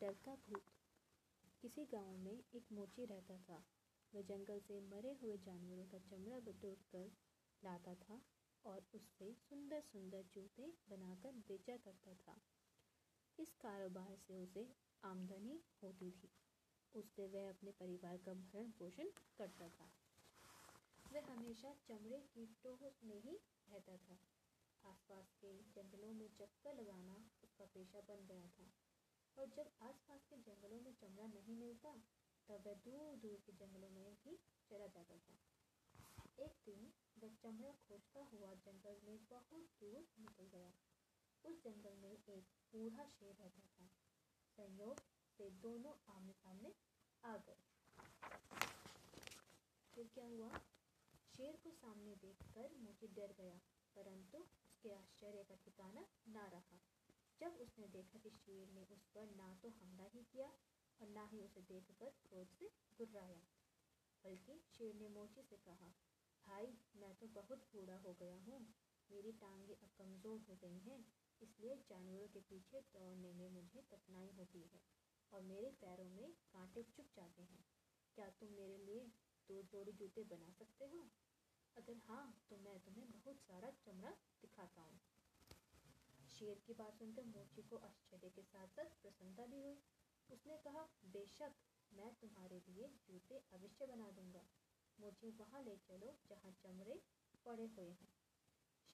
डर का भूत। किसी गाँव में एक मोची रहता था। वह जंगल से मरे हुए जानवरों का चमड़ा बटोर कर लाता था और उससे सुंदर सुंदर जूते बनाकर बेचा करता था। इस कारोबार से उसे आमदनी होती थी। उससे वह अपने परिवार का भरण पोषण करता था। वह हमेशा चमड़े की टोह में ही रहता था। आसपास के जंगलों में चक्कर लगाना उसका पेशा बन गया था। और जब आसपास के जंगलों में चमड़ा नहीं मिलता, तब वह दूर दूर के जंगलों में ही चला जाता था। एक दिन वह चमड़ा खोजता हुआ जंगल में बहुत दूर निकल गया, उस जंगल में एक बूढ़ा शेर रहता था। संयोग से दोनों आमने सामने आ गए। फिर क्या हुआ? शेर को सामने देखकर मुझे डर गया, परंतु उसके आश्चर्य का ठिकाना ना रहा। जब उसने देखा कि शेर ने उस पर ना तो हमला ही किया और ना ही उसे देखकर क्रोध से गुर्राया बल्कि शेर ने मोची से कहा, भाई, मैं तो बहुत बूढ़ा हो गया हूँ। मेरी टांगे अब कमज़ोर हो गई हैं, इसलिए जानवरों के पीछे दौड़ने में मुझे कठिनाई होती है और मेरे पैरों में कांटे चुप जाते हैं। क्या तुम मेरे लिए दो जोड़ी जूते बना सकते हो? अगर हाँ तो मैं तुम्हें बहुत सारा चमड़ा दिखाता हूँ। शेर की बात सुनकर मोची को आश्चर्य के साथ साथ प्रसन्नता भी हुई। उसने कहा, बेशक, मैं तुम्हारे लिए जूते अवश्य बना दूँगा। मुझे वहाँ ले चलो जहाँ चमड़े पड़े हुए हैं।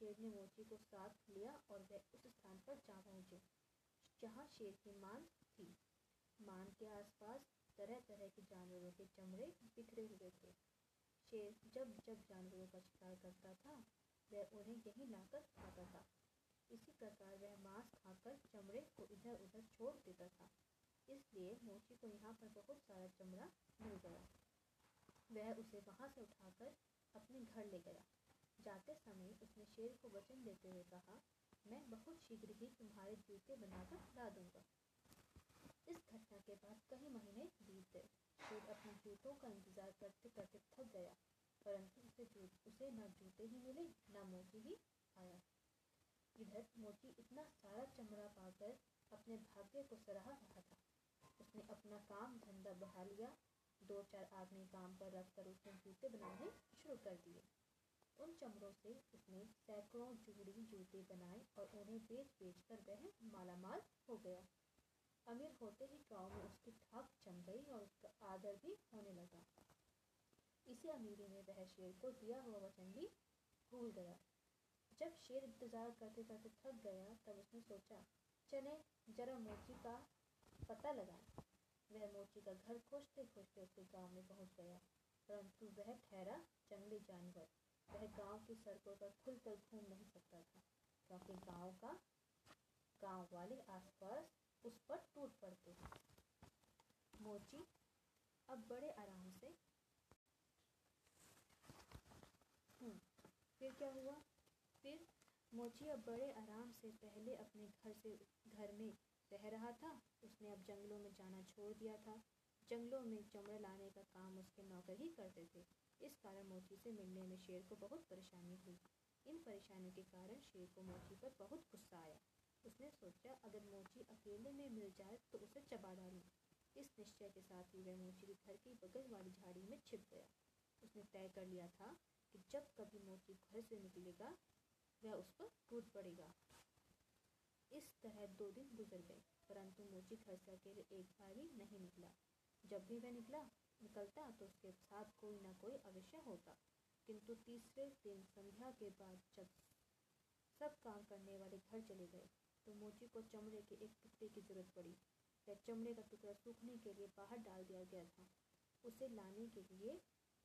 शेर ने मोची को साथ लिया और वह उस स्थान पर जा पहुँचे, जहाँ शेर की मान थी। मान के आसपास तरह तरह के जानवरों के चमड़े बिखरे हुए थे। शेर जब जब जानवरों का शिकार करता था, वह उन्हें यहीं लाकर खाता था। इसी प्रकार वह मांस खाकर चमड़े को इधर उधर छोड़ देता था। इसलिए मोची को यहाँ पर बहुत सारा चमड़ा मिल गया। वह उसे वहाँ से उठाकर अपने घर ले गया। जाते समय उसने शेर को वचन देते हुए कहा, मैं बहुत शीघ्र ही तुम्हारे जूते बनाकर ला दूँगा। इस घटना के बाद कई महीने बीत गए। शेर अपने जूतों का इंतज़ार करते करते थक गया, परंतु उसे उसे न जूते ही मिले, न मोची ही आया। इधर मोची इतना सारा चमड़ा पाकर अपने भाग्य को सराह रहा था। उसने अपना काम धंधा बढ़ा लिया। दो चार आदमी काम पर रखकर उसने जूते बनाने शुरू कर दिए। उन चमड़ों से उसने सैकड़ों जूड़ी जूते बनाए और उन्हें बेच बेच कर वह मालामाल हो गया। अमीर होते ही गाँव में उसकी ठाक जम गई और उसका आदर भी होने लगा। इसी अमीरी में वह शेर को दिया हुआ वचन भी भूल गया। जब शेर इंतज़ार करते करते थक गया तब उसने सोचा चले जरा मोची का पता लगाए वह मोची का घर खोजते खोजते उसके गाँव में पहुँच गया परंतु वह ठहरा जंगली जानवर। वह गाँव की सड़कों पर खुलकर घूम नहीं सकता था क्योंकि गाँव का गाँव वाले आसपास उस पर टूट पड़ते मोची अब बड़े आराम से हम्म, फिर क्या हुआ? मोची अब बड़े आराम से पहले अपने घर से घर में रह रहा था। उसने अब जंगलों में जाना छोड़ दिया था। जंगलों में चमड़े लाने का काम उसके नौकर ही करते थे। इस कारण मोची से मिलने में शेर को बहुत परेशानी हुई। इन परेशानियों के कारण शेर को मोची पर बहुत गुस्सा आया। उसने सोचा, अगर मोची अकेले में मिल जाए तो उसे चबा डालूं। इस निश्चय के साथ ही वह मोची के घर की बगल वाली झाड़ी में छिप गया। उसने तय कर लिया था कि जब कभी मोची घर से निकलेगा वह उस पर टूट पड़ेगा। इस तरह दो दिन गुजर गए, परंतु मोची घर से अकेले एक बार भी नहीं निकला। जब भी वह निकला, निकलता तो उसके साथ कोई ना कोई अवश्य होता। किंतु तीसरे दिन संध्या के बाद जब सब काम करने वाले घर चले गए तो मोची को चमड़े के एक टुकड़े की ज़रूरत पड़ी। वह चमड़े का टुकड़ा सूखने के लिए बाहर डाल दिया गया था। उसे लाने के लिए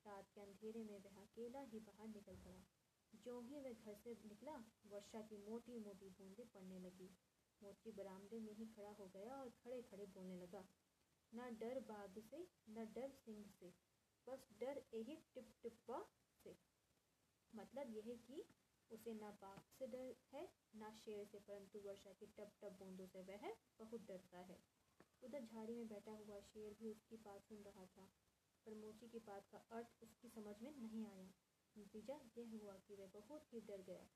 रात के अंधेरे में वह अकेला ही बाहर निकल पड़ा। जो ही वह घर से निकला, वर्षा की मोटी मोटी बूंदें पड़ने लगी। मोची बरामदे में ही खड़ा हो गया और खड़े खड़े बोलने लगा, न डर बाघ से, न डर सिंह से, बस डर यही टिप टिप्पा से। मतलब यह कि उसे ना बाघ से डर है, ना शेर से, परंतु वर्षा की टप टप बूंदों से वह बहुत डरता है। उधर झाड़ी में बैठा हुआ शेर भी उसकी बात सुन रहा था, पर मोची की बात का अर्थ उसकी समझ में नहीं आया। नतीजा यह हुआ कि वह बहुत ही डर गया।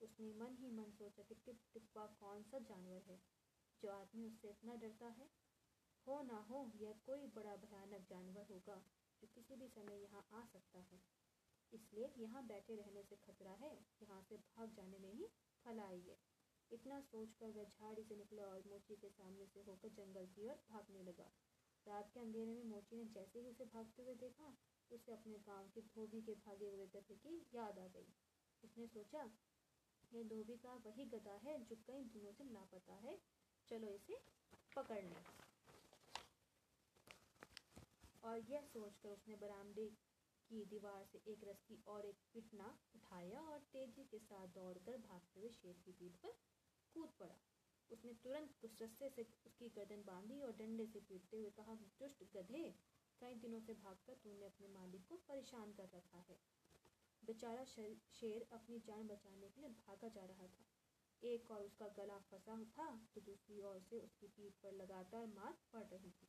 उसने मन ही मन सोचा कि टिप टिप्पा कौन सा जानवर है, जो आदमी उससे इतना डरता है। हो ना हो, यह कोई बड़ा भयानक जानवर होगा जो किसी भी समय यहाँ आ सकता है। इसलिए यहाँ बैठे रहने से खतरा है, यहाँ से भाग जाने में ही भलाई है। इतना सोचकर वह झाड़ी से निकला और मोची के सामने से होकर जंगल की ओर भागने लगा। रात के अंधेरे में मोची ने जैसे ही उसे भागते हुए देखा उसे अपने गाँव के धोबी के भागे हुए गधे की याद आ गई। उसने सोचा, यह धोबी का वही गधा है जो कई दिनों से लापता है। चलो इसे पकड़ लें। और यह सोचकर उसने बरामदे की दीवार से एक रस्सी और एक पिटना उठाया और तेज़ी के साथ दौड़कर भागते हुए शेर की पीठ पर कूद पड़ा। उसने तुरंत उस रस्से से उसकी गर्दन बांधी और डंडे से पीटते हुए कहा, दुष्ट गधे कई दिनों से भागकर तूने अपने मालिक को परेशान कर रखा है। बेचारा शेर अपनी जान बचाने के लिए भागा जा रहा था। एक और उसका गला फंसा था तो दूसरी ओर से उसकी पीठ पर लगातार मार पड़ रही थी।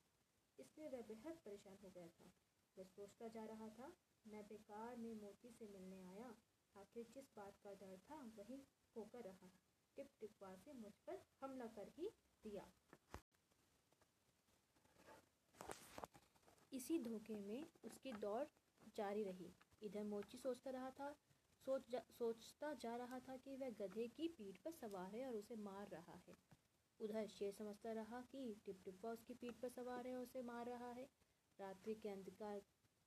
इसलिए वह बेहद परेशान हो गया था। वह सोचता जा रहा था, मैं बेकार में मोती से मिलने आया। आखिर जिस बात का डर था वही होकर रहा। टिप टिप्पा से मुझ पर हमला कर ही दिया। इसी धोखे में उसकी दौड़ जारी रही। इधर मोची सोचता रहा था सोच जा, सोचता जा रहा था कि वह गधे की पीठ पर सवार है और उसे मार रहा है। उधर शेर समझता रहा कि टिप टिप्पा उसकी पीठ पर सवार है और उसे मार रहा है। रात्रि के अंधकार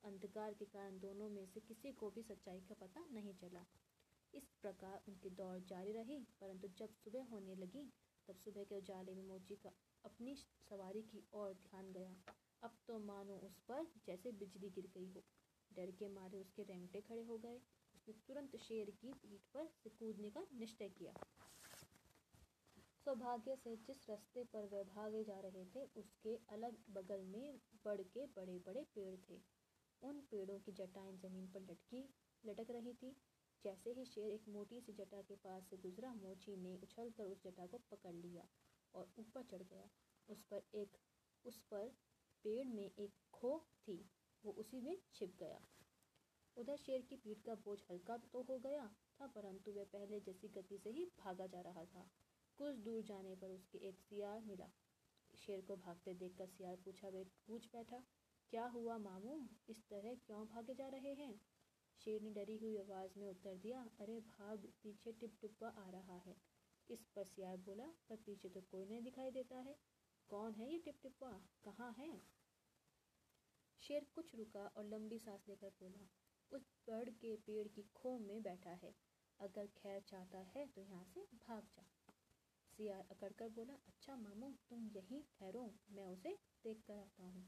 अंधकार के कारण दोनों में से किसी को भी सच्चाई का पता नहीं चला। इस प्रकार उनकी दौड़ जारी रही परंतु जब सुबह होने लगी तब सुबह के उजाले में मोची का अपनी सवारी की ओर ध्यान गया। अब तो मानो उस पर जैसे बिजली गिर गई हो। डर के मारे उसके रेंगटे खड़े हो गए। उसने तुरंत शेर की पीठ पर से कूदने का निश्चय किया। सौभाग्य से जिस रास्ते पर वह भागे जा रहे थे, उसके अलग बगल में बड़ के बड़े बड़े पेड़ थे। उन पेड़ों की जटाएँ ज़मीन पर लटकी, लटक रही थी। जैसे ही शेर एक मोटी सी जटा के पास से गुजरा, मोची ने उछलकर उस जटा को पकड़ लिया और ऊपर चढ़ गया। उस पर एक, उस पर पेड़ में एक खो थी, वो उसी में छिप गया। उधर शेर की पीठ का बोझ हल्का तो हो गया था, परंतु वह पहले जैसी गति से ही भागा जा रहा था। कुछ दूर जाने पर उसके एक सियार मिला। शेर को भागते देखकर सियार पूछा, वे पूछ बैठा, क्या हुआ मामू इस तरह क्यों भागे जा रहे हैं? शेर ने डरी हुई आवाज़ में उत्तर दिया, अरे भाग, पीछे टिप टिप्पा आ रहा है। इस पर सियार बोला, पर पीछे तो कोई नहीं दिखाई देता है। कौन है ये टिप टिप्पा कहाँ है? शेर कुछ रुका और लंबी सांस लेकर बोला, उस बड़ के पेड़ की खो में बैठा है। अगर खैर चाहता है तो यहाँ से भाग जा। सियार अकड़कर बोला अच्छा मामू, तुम यहीं ठहरो, मैं उसे देख कर आता हूँ।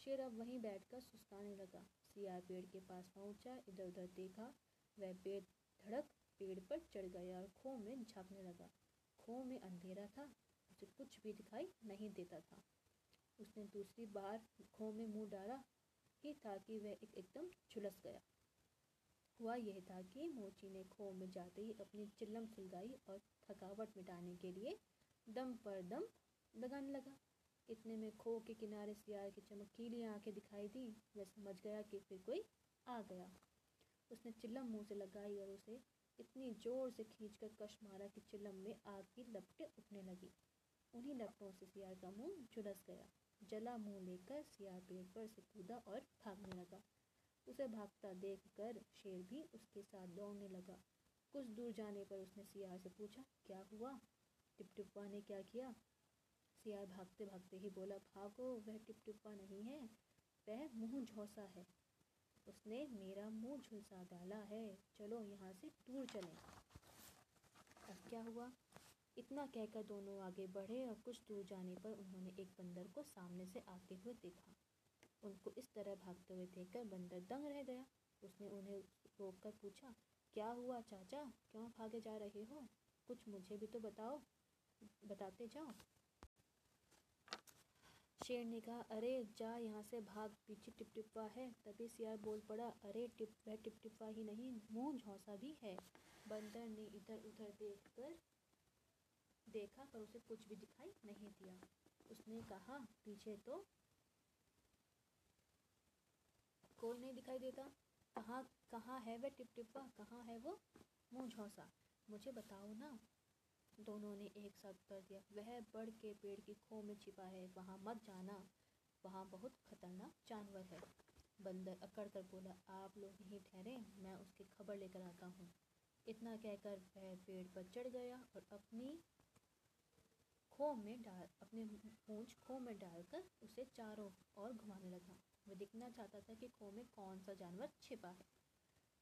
शेर अब वहीं बैठकर सुस्ताने लगा। सियार पेड़ के पास पहुँचा इधर उधर देखा, वह पेड़ धड़क पेड़ पर चढ़ गया और खो में झांकने लगा। खो में अंधेरा था उसे कुछ भी दिखाई नहीं देता था। उसने दूसरी बार खो में मुँह डाला ही था कि वह एक एकदम झुलस गया। हुआ यह था कि मोची ने खो में जाते ही अपनी चिल्लम सुलगाई और थकावट मिटाने के लिए दम पर दम लगाने लगा। इतने में खो के किनारे सियार की चमकीली आँखें दिखाई दी। वह समझ गया कि फिर कोई आ गया। उसने चिल्लम मुँह से लगाई और उसे इतनी ज़ोर से खींचकर कश मारा कि चिल्लम में आग की लपटें उठने लगी। उन्हीं लपटों से सियार का मुँह झुलस गया। जला मुँह लेकर सियार पेड़ पर से कूदा और भागने लगा। उसे भागता देख कर शेर भी उसके साथ दौड़ने लगा। कुछ दूर जाने पर उसने सियार से पूछा, क्या हुआ? टिपटिप्पा ने क्या किया? सियार भागते भागते ही बोला, भागो, वह टिपटिप्पा नहीं है। वह मुँह झोसा है। उसने मेरा मुँह झुलसा डाला है। चलो यहाँ से दूर चलें। अब क्या हुआ? इतना कहकर दोनों आगे बढ़े और कुछ दूर जाने पर उन्होंने एक बंदर को सामने से आते हुए देखा। उनको इस तरह भागते हुए देखकर बंदर दंग रह गया। उसने उन्हें रोककर पूछा, क्या हुआ चाचा? क्यों भागे जा रहे हो? कुछ मुझे भी तो बताओ, बताते जाओ। शेर ने कहा, अरे, जा यहाँ से भाग, पीछे टिपटिपा है। तभी सियार बोल पड़ा, अरे, टिप वह टिपटिपा ही नहीं, मुँह झौसा भी है। बंदर ने इधर उधर देखकर देखा पर उसे कुछ भी दिखाई नहीं दिया। उसने कहा, पीछे तो कोई नहीं दिखाई देता। कहाँ कहाँ है वह टिपटिप्पा कहाँ है वो मुँह झौसा? मुझे बताओ ना। दोनों ने एक साथ उत्तर दिया, वह बढ़ के पेड़ की खो में छिपा है। वहाँ मत जाना। वहाँ बहुत खतरनाक जानवर है। बंदर अकड़ कर बोला, आप लोग यहीं ठहरे, मैं उसकी खबर लेकर आता हूँ। इतना कहकर वह पेड़ पर चढ़ गया और अपनी खो में डाल, अपनी पूंछ खो में डालकर उसे चारों ओर घुमाने लगा। वह दिखना चाहता था कि खो में कौन सा जानवर छिपा है।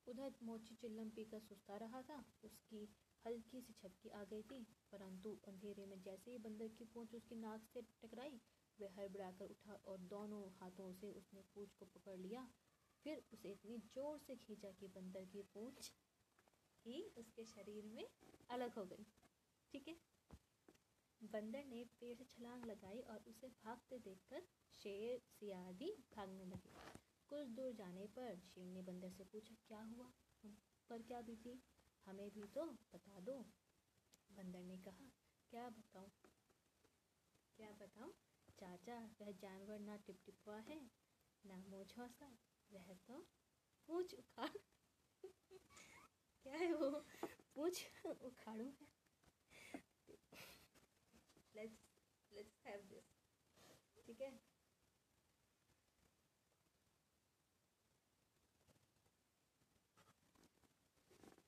उधर मोची चिल्लम पीकर सुस्ता रहा था, उसकी हल्की सी छपकी आ गई थी, परंतु अंधेरे में जैसे ही बंदर की पूंछ उसकी नाक से टकराई, वह हड़बड़ाकर उठा और दोनों हाथों से उसने पूंछ को पकड़ लिया। फिर उसे इतनी ज़ोर से खींचा कि बंदर की पूंछ ही उसके शरीर में अलग हो गई। बंदर ने पेड़ से छलांग लगाई और उसे भागते देखकर शेर, सियादी भागने लगे। कुछ दूर जाने पर शेर ने बंदर से पूछा, क्या हुआ? पर क्या बीती? हमें भी तो बता दो। बंदर ने कहा, क्या बताऊँ? क्या बताऊँ? चाचा, वह जानवर ना टिपटिपा है, ना मोछौसा वह तो पूछ उखाड़ क्या है वो? पूछ उखाड़ू है? लेट्स लेट्स हैव दिस ठीक है?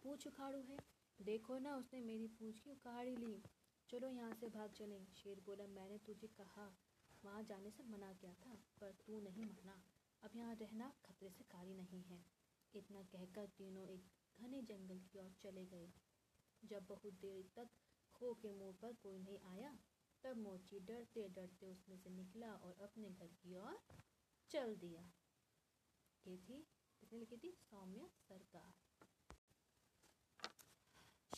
पूछ उखाड़ू है? देखो ना, उसने मेरी पूछ की, उखाड़ ली। चलो यहाँ से भाग चलें। शेर बोला, मैंने तुझे कहा, वहाँ जाने से मना किया था, पर तू नहीं माना। अब यहाँ रहना खतरे से कारी नहीं है। इतना कहकर तीनों एक घने जंगल की ओर चले गए। जब बहुत देर तक खो के मुँह पर कोई नहीं आया तब मोची डरते डरते उसमें से निकला और अपने घर की ओर चल दिया। ये थी, इसने लिखी थी सौम्य सरकार।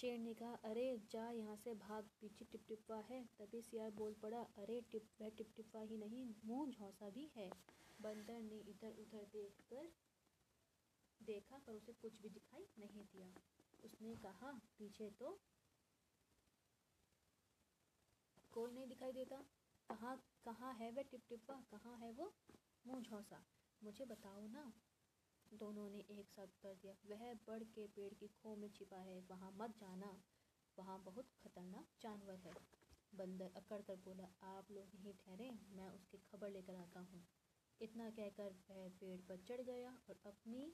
शेर ने कहा, अरे, जा यहाँ से भाग, पीछे टिपटिपा है। तभी सियार बोल पड़ा, अरे, टिप वह टिपटिपा ही नहीं, मुँह झौसा भी है। बंदर ने इधर उधर देख कर देखा, पर उसे कुछ भी दिखाई नहीं दिया। उसने कहा, पीछे तो कोई नहीं दिखाई देता। कहाँ कहाँ है वह टिपटिपा? कहाँ है वो मुँह झोंसा? मुझे बताओ ना। दोनों ने एक साथ उत्तर दिया। वह बढ़ के पेड़ की खो में छिपा है। वहाँ मत जाना। वहाँ बहुत खतरनाक जानवर है। बंदर अकड़ कर बोला, आप लोग यहीं ठहरे? मैं उसकी खबर लेकर आता हूँ। इतना कहकर वह पेड़ पर चढ़ गया और अपनी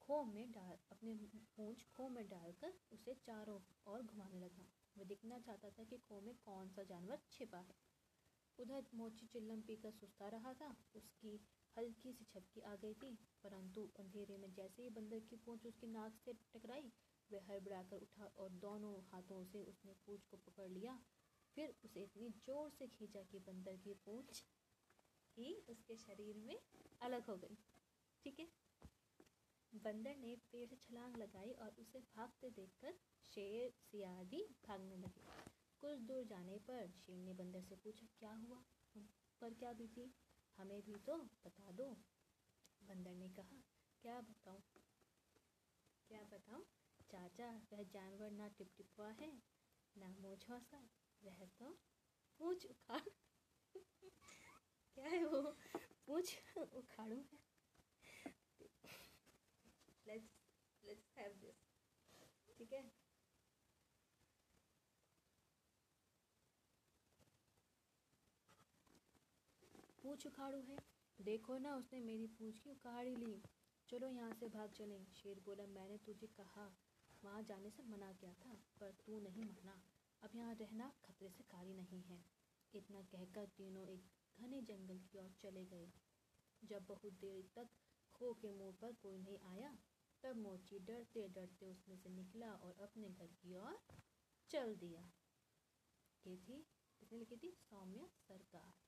खो में डाल, अपनी पूंछ खो में डालकर उसे चारों ओर घुमाने लगा। वह दिखना चाहता था कि खो में कौन सा जानवर छिपा है। उधर मोची चिल्लम पीकर सुस्ता रहा था, उसकी हल्की सी छपकी आ गई थी, परंतु अंधेरे में जैसे ही बंदर की पूंछ उसकी नाक से टकराई, वह हड़बड़ाकर उठा और दोनों हाथों से उसने पूंछ को पकड़ लिया। फिर उसे इतनी ज़ोर से खींचा कि बंदर की पूंछ ही उसके शरीर में अलग हो गई। ठीक है? बंदर ने पेड़ से छलांग लगाई और उसे भागते देखकर शेर सियादी भागने लगे। कुछ दूर जाने पर शेर ने बंदर से पूछा, क्या हुआ? पर क्या बीती? हमें भी तो बता दो। बंदर ने कहा, क्या बताऊँ? क्या बताऊँ? चाचा, वह जानवर ना टिपटिपा है, ना मोछौसा वह तो पूछ उखाड़ क्या है वो? पूछ उखाड़ू है? लेट्स लेट्स हैव दिस ठीक है? पूछ उखाड़ू है। देखो ना, उसने मेरी पूछ की, उखाड़ ली। चलो यहाँ से भाग चलें। शेर बोला, मैंने तुझे कहा, वहाँ जाने से मना किया था, पर तू नहीं माना। अब यहाँ रहना खतरे से खाली नहीं है। इतना कहकर तीनों एक घने जंगल की ओर चले गए। जब बहुत देर तक खो के मुँह पर कोई नहीं आया तब मोची डरते डरते उसमें से निकला और अपने घर की ओर चल दिया। थी लिखी थी, सौम्य सरकार।